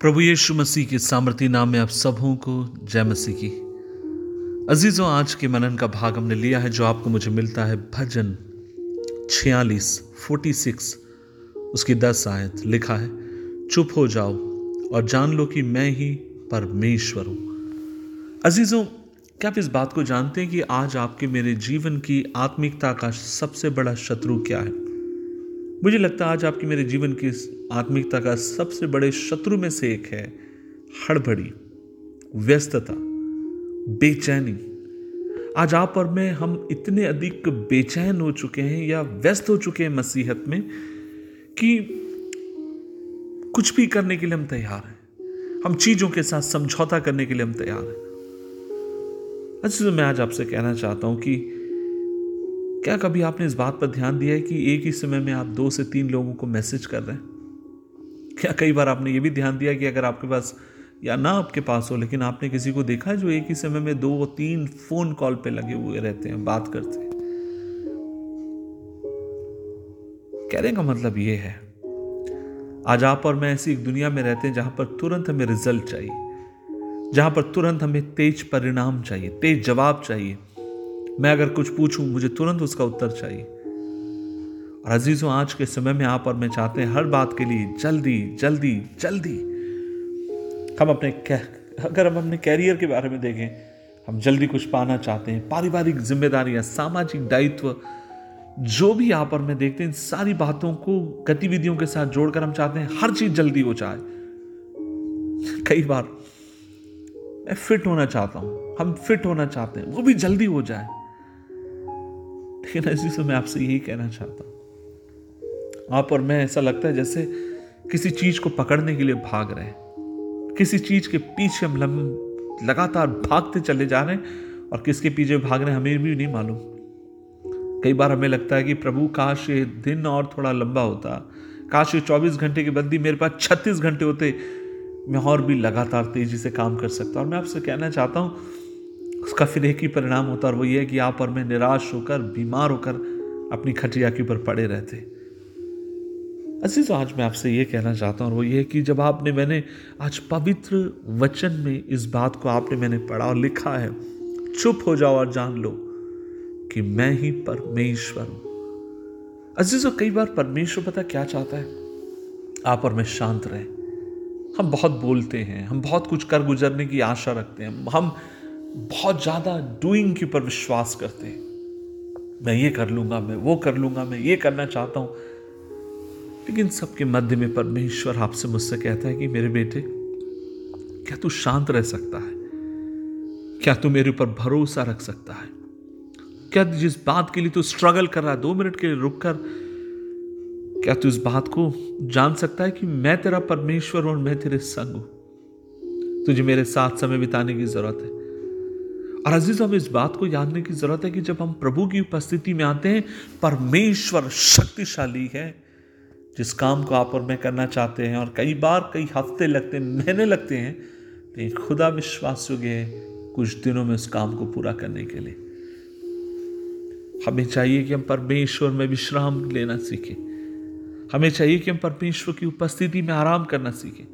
प्रभु यीशु मसीह के सामर्थी नाम में आप सबों को जय मसीह की। अजीजों, आज के मनन का भाग हमने लिया है, जो आपको मुझे मिलता है भजन छियालीस, फोर्टी सिक्स, उसकी दस आयत लिखा है, चुप हो जाओ और जान लो कि मैं ही परमेश्वर हूँ। अजीजों, क्या आप इस बात को जानते हैं कि आज आपके मेरे जीवन की आत्मिकता का सबसे बड़ा शत्रु क्या है? मुझे लगता है आज आपकी मेरे जीवन की आत्मिकता का सबसे बड़े शत्रु में से एक है हड़बड़ी, व्यस्तता, बेचैनी। आज आप और मैं, हम इतने अधिक बेचैन हो चुके हैं या व्यस्त हो चुके हैं मसीहत में कि कुछ भी करने के लिए हम तैयार हैं। हम चीज़ों के साथ समझौता करने के लिए हम तैयार हैं। अच्छा तो मैं आज आपसे कहना चाहता हूँ कि क्या कभी आपने इस बात पर ध्यान दिया है कि एक ही समय में आप दो से तीन लोगों को मैसेज कर रहे हैं? क्या कई बार आपने ये भी ध्यान दिया कि अगर आपके पास या ना आपके पास हो, लेकिन आपने किसी को देखा है जो एक ही समय में दो तीन फ़ोन कॉल पे लगे हुए रहते हैं, बात करते हैं? कहने का मतलब ये है, आज आप और मैं ऐसी एक दुनिया में रहते हैं जहाँ पर तुरंत हमें रिज़ल्ट चाहिए, जहाँ पर तुरंत हमें तेज परिणाम चाहिए, तेज जवाब चाहिए। मैं अगर कुछ पूछूँ, मुझे तुरंत उसका उत्तर चाहिए। और अजीजों, आज के समय में आप और मैं चाहते हैं हर बात के लिए जल्दी जल्दी जल्दी हम अपने अगर हम अपने कैरियर के बारे में देखें, हम जल्दी कुछ पाना चाहते हैं। पारिवारिक जिम्मेदारियाँ सामाजिक दायित्व, जो भी आप और मैं देखते हैं, इन सारी बातों को, गतिविधियों के साथ जोड़कर हम चाहते हैं हर चीज़ जल्दी हो जाए। कई बार मैं फिट होना चाहता हूँ, हम फिट होना चाहते हैं, वो भी जल्दी हो जाए। लेकिन से मैं आपसे यही कहना चाहता हूँ। आप और मैं ऐसा लगता है जैसे किसी चीज़ को पकड़ने के लिए भाग रहे हैं। किसी चीज़ के पीछे हम लगातार भागते चले जा रहे हैं और किसके पीछे भाग रहे हमें भी नहीं मालूम। कई बार हमें लगता है कि प्रभु, काश ये दिन और थोड़ा लंबा होता, काश ये चौबीस घंटे की बंदी मेरे पास छत्तीस घंटे होते, मैं और भी लगातार तेज़ी से काम कर सकता। और मैं आपसे कहना चाहता हूँ उसका फिर एक ही परिणाम होता और वो ये कि आप और मैं निराश होकर, बीमार होकर अपनी खटिया के ऊपर पड़े रहते। तो आज मैं आपसे ये कहना चाहता हूँ और वो ये कि जब आपने मैंने आज पवित्र वचन में इस बात को आपने मैंने पढ़ा और लिखा है, चुप हो जाओ और जान लो कि मैं ही परमेश्वर हूँ। अजीजों कई बार परमेश्वर पता क्या चाहता है? आप और मैं शांत रहे। हम बहुत बोलते हैं, हम बहुत कुछ कर गुजरने की आशा रखते हैं, हम बहुत ज़्यादा डूइंग के ऊपर विश्वास करते हैं। मैं ये कर लूँगा, मैं वो कर लूँगा, मैं ये करना चाहता हूँ। लेकिन सबके मध्य में परमेश्वर आपसे मुझसे कहता है कि मेरे बेटे, क्या तू शांत रह सकता है? क्या तू मेरे ऊपर भरोसा रख सकता है? क्या जिस बात के लिए तू स्ट्रगल कर रहा है, दो मिनट के लिए रुक कर, क्या तू इस बात को जान सकता है कि मैं तेरा परमेश्वर और मैं तेरे संग हूँ? तुझे मेरे साथ समय बिताने की ज़रूरत है। और अज़ीज़ हमें इस बात को जानने की ज़रूरत है कि जब हम प्रभु की उपस्थिति में आते हैं, परमेश्वर शक्तिशाली है। जिस काम को आप और मैं करना चाहते हैं, और कई बार, कई हफ़्ते लगते हैं, महीने लगते हैं लेकिन खुदा विश्वास योग्य है कुछ दिनों में उस काम को पूरा करने के लिए। हमें चाहिए कि हम परमेश्वर में विश्राम लेना सीखें। हमें चाहिए कि हम परमेश्वर की उपस्थिति में आराम करना सीखें।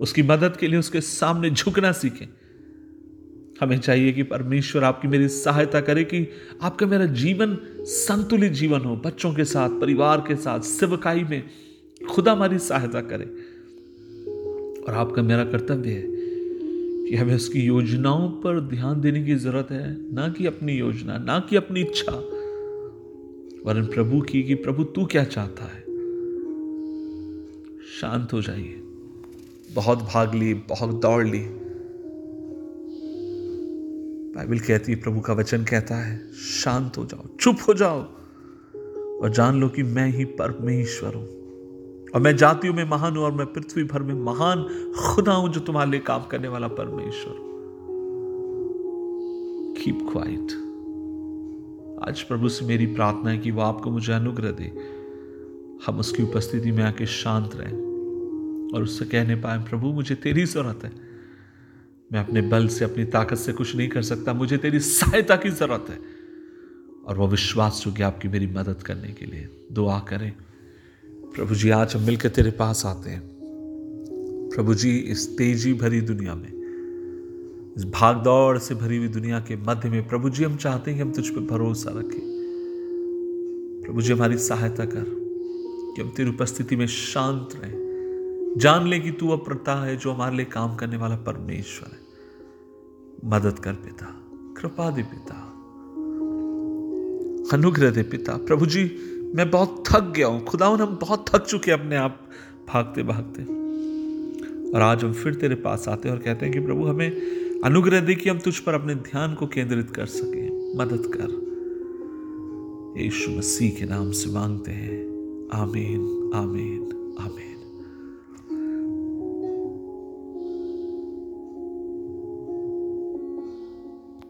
उसकी मदद के लिए उसके सामने झुकना सीखें। हमें चाहिए कि परमेश्वर आपकी मेरी सहायता करे कि आपका मेरा जीवन संतुलित जीवन हो, बच्चों के साथ, परिवार के साथ, सेवकाई में खुदा हमारी सहायता करे। और आपका मेरा कर्तव्य है कि हमें उसकी योजनाओं पर ध्यान देने की ज़रूरत है, ना कि अपनी योजना, ना कि अपनी इच्छा। वरन प्रभु की, कि प्रभु तू क्या चाहता है? शांत हो जाइए। बहुत भाग ली बहुत दौड़ ली। बाइबल कहती है, प्रभु का वचन कहता है, शांत हो जाओ, चुप हो जाओ और जान लो कि मैं ही परमेश्वर हूँ। और मैं जातियों में महान हूँ और मैं पृथ्वी भर में महान खुदा हूँ जो तुम्हारे लिए काम करने वाला परमेश्वर कीप क्वाइट आज प्रभु से मेरी प्रार्थना है कि वो आपको मुझे अनुग्रह दे। हम उसकी उपस्थिति में आके शांत रहें और उससे कहने पाए, प्रभु मुझे तेरी ज़रूरत है। मैं अपने बल से, अपनी ताकत से कुछ नहीं कर सकता। मुझे तेरी सहायता की ज़रूरत है। और वह विश्वास जो कि आपकी मेरी मदद करने के लिए दुआ करें। प्रभु जी, आज हम मिलकर तेरे पास आते हैं। प्रभु जी, इस तेज़ी भरी दुनिया में, इस भागदौड़ से भरी हुई दुनिया के मध्य में प्रभु जी, हम चाहते हैं कि हम तुझ पर भरोसा रखें। प्रभु जी, हमारी सहायता कर कि हम तेरी उपस्थिति में शांत रहें। जान ले कि तू अप्रता है, जो हमारे लिए काम करने वाला परमेश्वर है। मदद कर पिता, कृपा दे पिता, अनुग्रह दे पिता। प्रभु जी, मैं बहुत थक गया हूँ। खुदा हम बहुत थक चुके अपने आप भागते भागते और आज हम फिर तेरे पास आते हैं और कहते हैं कि प्रभु, हमें अनुग्रह दे कि हम तुझ पर अपने ध्यान को केंद्रित कर सके। मदद कर। यीशु मसीह के नाम से मांगते हैं। आमीन आमीन आमीन।